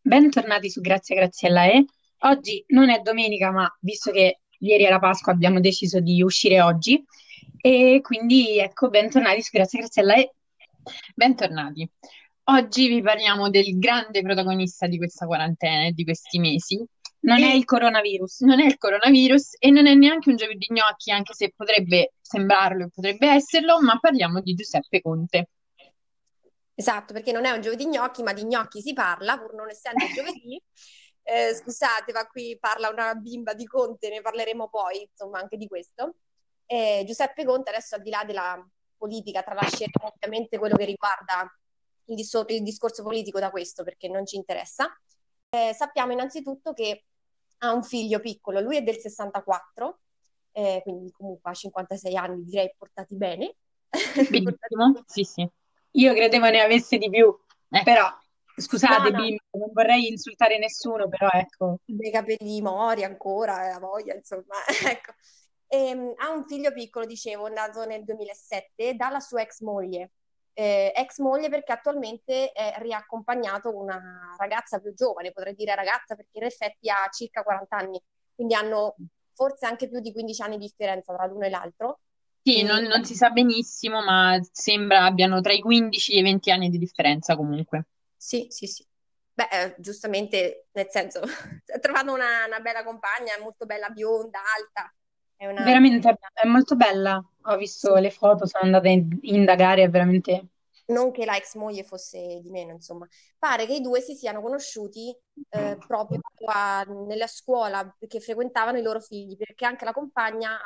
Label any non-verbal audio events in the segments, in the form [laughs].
Bentornati su Grazie Graziella E. Oggi non è domenica, ma visto che ieri era Pasqua abbiamo deciso di uscire oggi e quindi ecco, bentornati su Grazie Graziella E. Bentornati. Oggi vi parliamo del grande protagonista di questa quarantena e di questi mesi. Non E è il coronavirus. non è il coronavirus e non è neanche un gioco di gnocchi, anche se potrebbe sembrarlo e potrebbe esserlo, ma parliamo di Giuseppe Conte. Esatto, perché non è un giovedì gnocchi, ma di gnocchi si parla, pur non essendo giovedì. [laughs] Eh, scusate, ma qui parla una bimba di Conte, ne parleremo poi, insomma, anche di questo. Eh, Giuseppe Conte, adesso al di là della politica, tralasceremo ovviamente quello che riguarda il, disso- il discorso politico da questo, perché non ci interessa. Eh, sappiamo innanzitutto che ha un figlio piccolo, lui è del 64, eh, quindi comunque ha 56 anni, direi portati bene. Portati Benissimo, [laughs] sì, sì. Io credevo ne avesse di più, Eh, però No, scusate, no, bimbo, non vorrei insultare nessuno, però ecco. dei capelli mori ancora, eh, la voglia, insomma, [laughs] ecco. Ehm, ha un figlio piccolo, dicevo, nato nel 2007 dalla sua ex moglie. Eh, ex moglie perché attualmente è riaccompagnato una ragazza più giovane, potrei dire ragazza perché in effetti ha circa 40 anni, quindi hanno forse anche più di 15 anni di differenza tra l'uno e l'altro. Sì, non, non si sa benissimo, ma sembra abbiano tra i 15 e i 20 anni di differenza comunque. Sì, sì, sì. Beh, eh, giustamente, nel senso, [laughs] ha trovato una, una bella compagna, è molto bella, bionda, alta, è una... Veramente è molto bella. Ho visto le foto, sono andata a in- indagare, è veramente... Non che la ex moglie fosse di meno, insomma. Pare che i due si siano conosciuti eh, proprio a- nella scuola che frequentavano i loro figli, perché anche la compagna,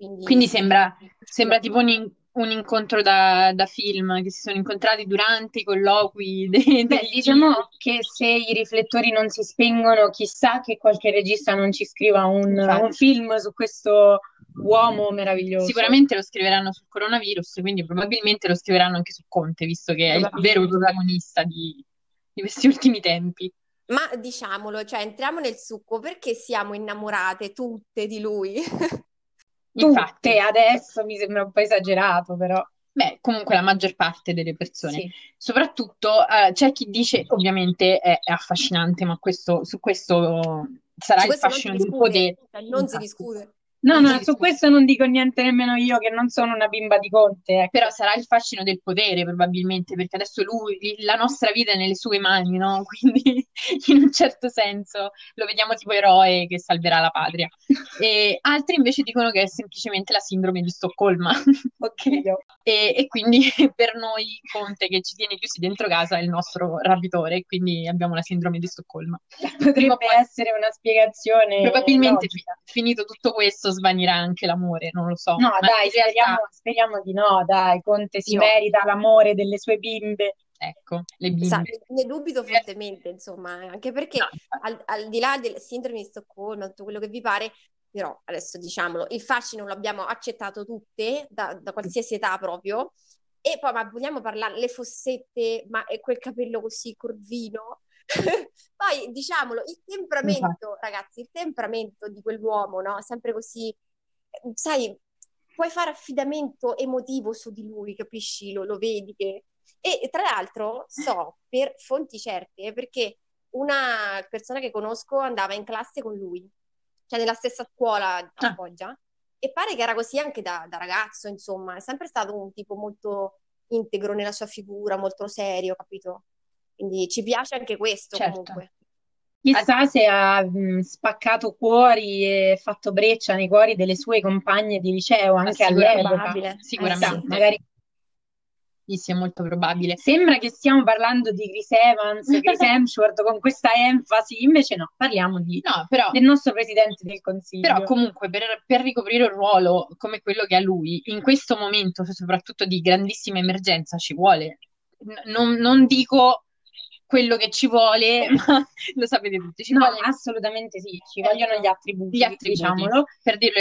quindi Quindi sembra, sembra tipo un, in- un incontro da, da film, che si sono incontrati durante i colloqui [laughs] de- Beh, dei diciamo che se i riflettori non si spengono, chissà che qualche regista non ci scriva un, un film su questo uomo meraviglioso. Sicuramente lo scriveranno sul coronavirus, quindi probabilmente lo scriveranno anche su Conte, visto che è il vero protagonista di, di questi [laughs] ultimi tempi. Ma diciamolo, cioè entriamo nel succo perché siamo innamorate tutte di lui. [laughs] Infatti, Tutte adesso mi sembra un po' esagerato, però beh, comunque la maggior parte delle persone. sì. Soprattutto eh, c'è chi dice, ovviamente è, è affascinante, ma questo, su questo sarà Su il questo si fascino del potere. non si discute. No, no, su questo non dico niente nemmeno io, che non sono una bimba di Conte, ecco. Però sarà il fascino del potere, probabilmente, perché adesso lui, la nostra vita è nelle sue mani, no? [laughs] Quindi, in un certo senso, lo vediamo tipo eroe che salverà la patria. E altri invece dicono che è semplicemente la sindrome di Stoccolma. [laughs] Ok? E, e quindi [laughs] per noi Conte, che ci tiene chiusi dentro casa, è il nostro rapitore, quindi abbiamo la sindrome di Stoccolma. Potrebbe poi, essere una spiegazione probabilmente, fi- finito tutto questo, svanirà anche l'amore, non lo so. No, Ma dai, speriamo, speriamo di no, dai, Conte si io, merita l'amore delle sue bimbe. ecco, le Sa- bimbe. ne dubito fortemente, insomma, anche perché No, al, al di là del sindrome di Stoccolma, tutto quello che vi pare, però adesso diciamolo, il fascino lo abbiamo accettato tutte, da, da qualsiasi età proprio, e poi ma vogliamo parlare, le fossette, ma e quel capello così corvino? [laughs] Poi diciamolo, il temperamento, ragazzi, il temperamento di quell'uomo, no? Sempre così, eh, sai, puoi fare affidamento emotivo su di lui, capisci? Lo, lo vedi che... E tra l'altro so per fonti certe, perché una persona che conosco andava in classe con lui, cioè nella stessa scuola a Ah, Foggia, e pare che era così anche da, da ragazzo, insomma, è sempre stato un tipo molto integro nella sua figura, molto serio, capito? Quindi ci piace anche questo certo. comunque. Chissà se ha mh, spaccato cuori e fatto breccia nei cuori delle sue compagne di liceo anche all'epoca. Probabile, eh sì. Chissà, sicuramente. magari Sì, sì, è molto probabile. sembra che stiamo parlando di Chris Evans, Chris [laughs] Hemsworth con questa enfasi, invece no, parliamo di- No, però, del nostro presidente del però Consiglio. comunque per, per ricoprire un ruolo come quello che ha lui, in questo momento, soprattutto di grandissima emergenza, ci vuole. N- non, non dico quello che ci vuole, [laughs] ma lo sapete tutti, ci No, vuole assolutamente sì, ci eh, vogliono gli attributi, gli attributi, diciamolo. per dirlo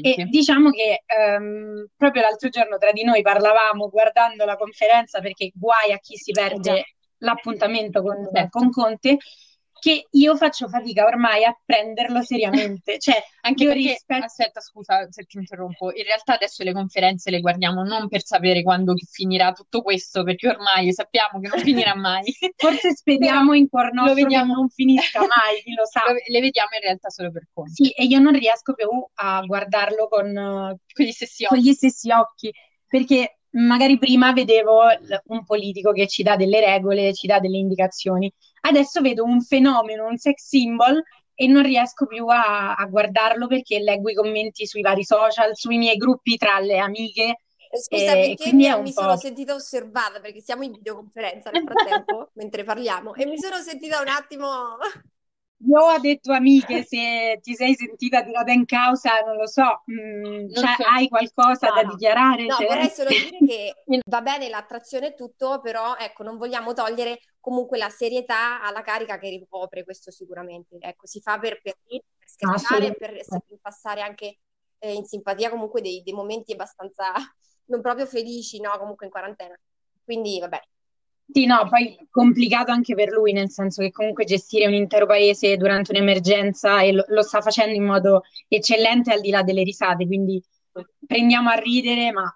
E elegantemente. diciamo che ehm, proprio l'altro giorno tra di noi parlavamo guardando la conferenza perché guai a chi si Eh perde l'appuntamento con, Certo. con Conte che io faccio fatica ormai a prenderlo seriamente. [laughs] Cioè, Anche io perché, rispetto... aspetta, scusa se ti interrompo, in realtà adesso le conferenze le guardiamo non per sapere quando finirà tutto questo, perché ormai sappiamo che non finirà mai. [laughs] Forse speriamo in cuor nostro lo vediamo. che non finisca mai, chi lo [laughs] sa. Le vediamo in realtà solo per conto, Sì, e io non riesco più a guardarlo con, con gli stessi con gli stessi occhi, perché magari prima vedevo un politico che ci dà delle regole, ci dà delle indicazioni. Adesso vedo un fenomeno, un sex symbol e non riesco più a, a guardarlo perché leggo i commenti sui vari social, sui miei gruppi tra le amiche. Eh, Scusami, E che quindi mi, mi sono sentita osservata perché siamo in videoconferenza nel frattempo, [laughs] mentre parliamo, e mi sono sentita un attimo... Io ho detto amiche, se ti sei sentita tirata in causa, non lo so, mm, cioè, so. hai qualcosa No, da dichiarare? No, Cioè- vorrei solo dire che [laughs] [laughs] va bene l'attrazione e tutto, però ecco, non vogliamo togliere comunque la serietà alla carica che ricopre, questo sicuramente. Ecco, si fa per, per per scherzare, e per passare anche eh, in simpatia comunque dei, dei momenti abbastanza [laughs] non proprio felici, no? Comunque in quarantena. Quindi, vabbè. Sì, no, poi complicato anche per lui, nel senso che comunque gestire un intero paese durante un'emergenza e lo, lo sta facendo in modo eccellente al di là delle risate, quindi prendiamo a ridere, ma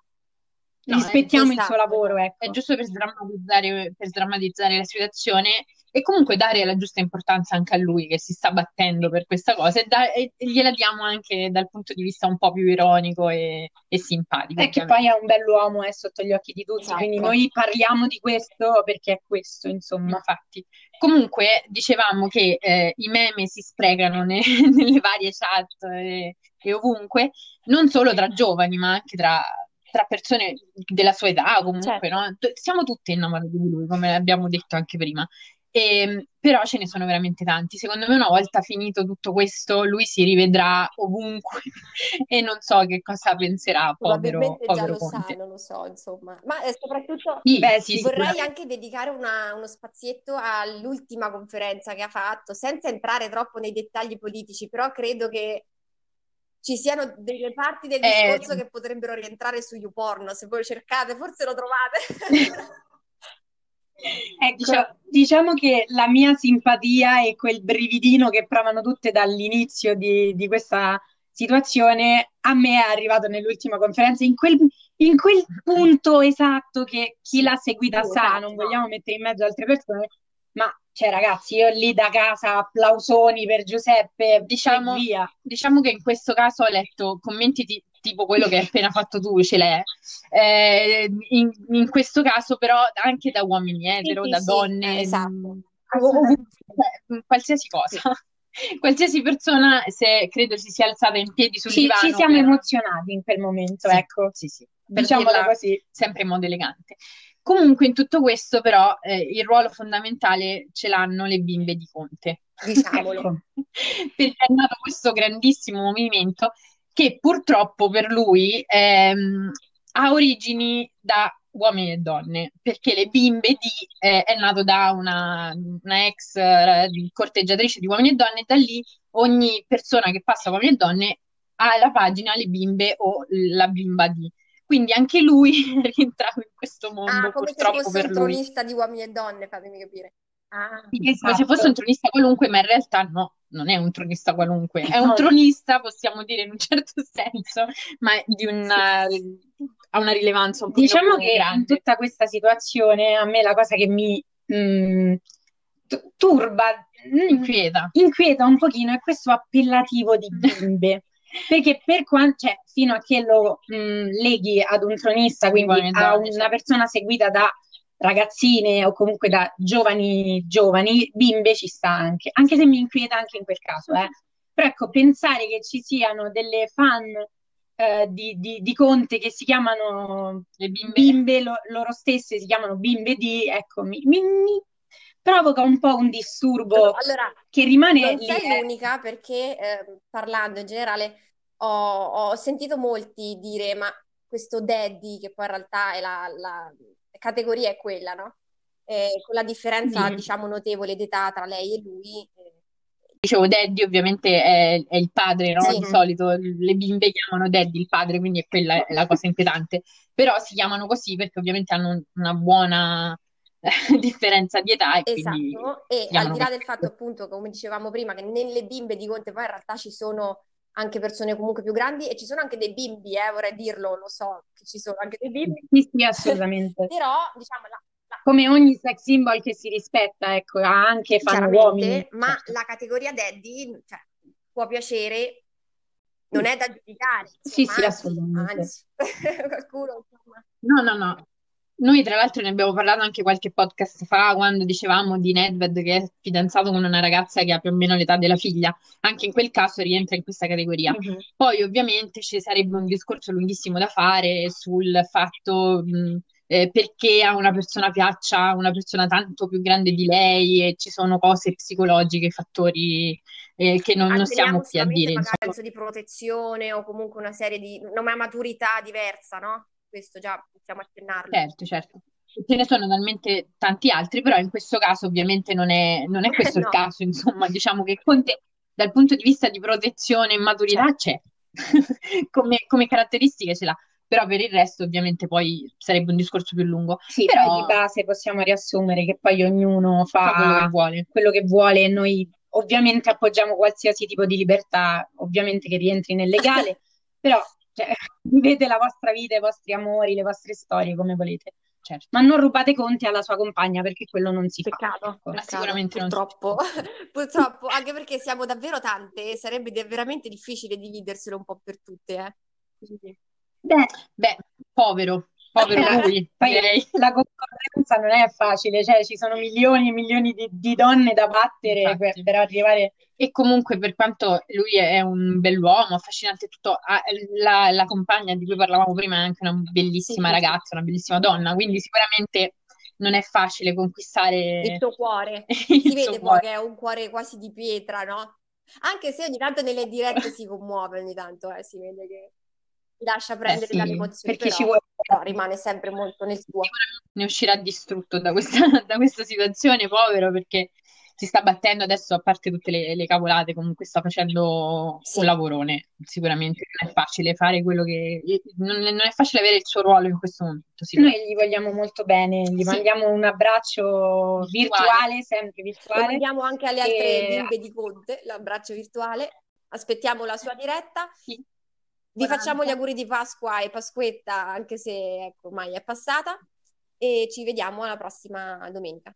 No, rispettiamo il esatto, suo lavoro, È ecco. giusto per sdrammatizzare, per sdrammatizzare la situazione e comunque dare la giusta importanza anche a lui che si sta battendo per questa cosa e, da- e gliela diamo anche dal punto di vista un po' più ironico e, e simpatico. È che poi è un bell'uomo, è sotto gli occhi di tutti, Esatto. quindi noi parliamo di questo perché è questo, insomma. Infatti, comunque dicevamo che eh, i meme si sprecano ne- [laughs] nelle varie chat e, e ovunque, non solo tra giovani, ma anche tra, tra persone della sua età, comunque, Certo. no? Siamo tutti innamorati di lui, come abbiamo detto anche prima. E, però ce ne sono veramente tanti. Secondo me, una volta finito tutto questo, lui si rivedrà ovunque [laughs] e non so che cosa penserà, povero, Probabilmente già povero lo sa, Conte. non lo so, insomma. Ma eh, soprattutto Sì, Beh, sì, vorrei anche dedicare una- uno spazietto all'ultima conferenza che ha fatto, senza entrare troppo nei dettagli politici, però credo che ci siano delle parti del Eh, discorso che potrebbero rientrare su YouPorn, se voi cercate, forse lo trovate. [laughs] [laughs] Ecco, Diciamo- diciamo che la mia simpatia e quel brividino che provano tutte dall'inizio di, di questa situazione a me è arrivato nell'ultima conferenza, in quel, in quel punto esatto che chi l'ha seguita sa, non no. vogliamo mettere in mezzo altre persone, ma cioè ragazzi, io lì da casa applausoni per Giuseppe Diciamo- via. Diciamo che in questo caso ho letto commenti ti- tipo quello che hai appena fatto tu, ce l'è. Eh, in, in questo caso, però, anche da uomini etero, sì, da sì, donne, eh, esatto. ovunque, cioè, qualsiasi cosa. [laughs] Qualsiasi persona, se credo si sia alzata in piedi sul Ci, divano ci siamo per- emozionati in quel momento, Sì, ecco, sì, sì, dirla così. sempre in modo elegante. Comunque, in tutto questo, però, eh, il ruolo fondamentale ce l'hanno le bimbe di Conte. Diciamolo. [laughs] Perché è nato questo grandissimo movimento che purtroppo per lui ehm, ha origini da uomini e donne, perché le bimbe di eh, è nato da una, una ex eh, corteggiatrice di uomini e donne, e da lì ogni persona che passa uomini e donne ha la pagina le bimbe o la bimba di. Quindi anche lui [laughs] è rientrato in questo mondo, Ah, come se purtroppo fosse per un lui. tronista di uomini e donne, fatemi capire. Ah, Come se Esatto. fosse un tronista qualunque, ma in realtà no, non è un tronista qualunque, è un tronista, possiamo dire in un [laughs] certo senso, ma di una, ha una rilevanza un po' Diciamo più che in grande. tutta questa situazione a me la cosa che mi mm, t- turba, mm, Inquieta. inquieta un pochino è questo appellativo di [laughs] bimbe. Perché per quanto, cioè, fino a che lo mm, leghi ad un tronista, quindi a una certo. persona seguita da ragazzine o comunque da giovani giovani, bimbe ci sta anche, anche se mi inquieta anche in quel caso, eh. Però ecco, pensare che ci siano delle fan eh, di, di- di Conte che si chiamano Le bimbe, bimbe lo- loro stesse, si chiamano bimbe di, ecco, mi, mi- mi provoca un po' un disturbo allora, che rimane non lì. sei eh. l'unica perché eh, parlando in generale ho, ho sentito molti dire ma questo daddy, che poi in realtà è la, la categoria è quella, no? Eh, con la differenza, Sì. diciamo, notevole d'età tra lei e lui. eh, dicevo Daddy ovviamente è, è il padre, no? Sì. Di solito le bimbe chiamano Daddy il padre, quindi è quella è la cosa inquietante. Però si chiamano così perché ovviamente hanno un- una buona [laughs] differenza di età e esatto. e al di là del fatto appunto, come dicevamo prima, che nelle bimbe di Conte poi in realtà ci sono anche persone comunque più grandi e ci sono anche dei bimbi, eh, vorrei dirlo, lo so che ci sono anche dei bimbi. Sì, sì, assolutamente. [laughs] Però, diciamo, la, la... come ogni sex symbol che si rispetta, ecco, ha anche fanno uomini. Ma certo. la categoria daddy, cioè, può piacere, non è da giudicare. Sì, sì, assolutamente. Anzi, [laughs] qualcuno... No, no, no. Noi tra l'altro ne abbiamo parlato anche qualche podcast fa quando dicevamo di Nedved che è fidanzato con una ragazza che ha più o meno l'età della figlia, anche in quel caso rientra in questa categoria. Uh-huh. Poi ovviamente ci sarebbe un discorso lunghissimo da fare sul fatto mh, eh, perché a una persona piaccia una persona tanto più grande di lei e ci sono cose psicologiche, fattori eh, che non, non stiamo qui a dire. Magari senso di protezione o comunque una serie di una maturità diversa, no? Questo già possiamo accennarlo. Certo, certo. Ce ne sono talmente tanti altri, però in questo caso ovviamente non è, non è [laughs] questo no. il caso, insomma, diciamo che Conte dal punto di vista di protezione e maturità c'è, [laughs] come, come caratteristiche ce l'ha però per il resto ovviamente poi sarebbe un discorso più lungo. Sì, però di base possiamo riassumere che poi ognuno fa, fa quello che vuole. Quello che vuole e noi ovviamente appoggiamo qualsiasi tipo di libertà, ovviamente che rientri nel legale, [laughs] però cioè, [laughs] vivete la vostra vita, i vostri amori, le vostre storie come volete. Certo. Ma non rubate conti alla sua compagna perché quello non si peccato, fa. Peccato, sicuramente purtroppo. [laughs] purtroppo, anche perché siamo davvero tante e sarebbe veramente difficile dividerselo un po' per tutte. Eh. Beh, beh, povero, povero lui. Poi la concorrenza non è facile, cioè ci sono milioni e milioni di, di donne da battere per, per, arrivare. E comunque, per quanto lui è un bell'uomo, affascinante tutto, la, la compagna di cui parlavamo prima è anche una bellissima sì, ragazza, una bellissima donna, quindi sicuramente non è facile conquistare il tuo cuore. [laughs] il si vede poi che è un cuore quasi di pietra, no? Anche se ogni tanto nelle dirette si commuove, ogni tanto eh, si vede che lascia prendere eh sì, dall'emozione, perché però, ci vuole... [laughs] però rimane sempre molto nel suo. Ne uscirà distrutto da questa, [laughs] da questa situazione, povero, perché si sta battendo adesso, a parte tutte le, le cavolate, comunque sta facendo sì. un lavorone. Sicuramente non è facile fare quello che. Non, non, è facile avere il suo ruolo in questo momento. Noi gli vogliamo molto bene, gli sì. mandiamo un abbraccio virtuale, virtuale sempre virtuale. Lo mandiamo anche alle altre e... bimbe di Conte, l'abbraccio virtuale. Aspettiamo la sua diretta. Sì. Vi facciamo gli auguri di Pasqua e Pasquetta, anche se ecco, ormai è passata, e ci vediamo alla prossima domenica.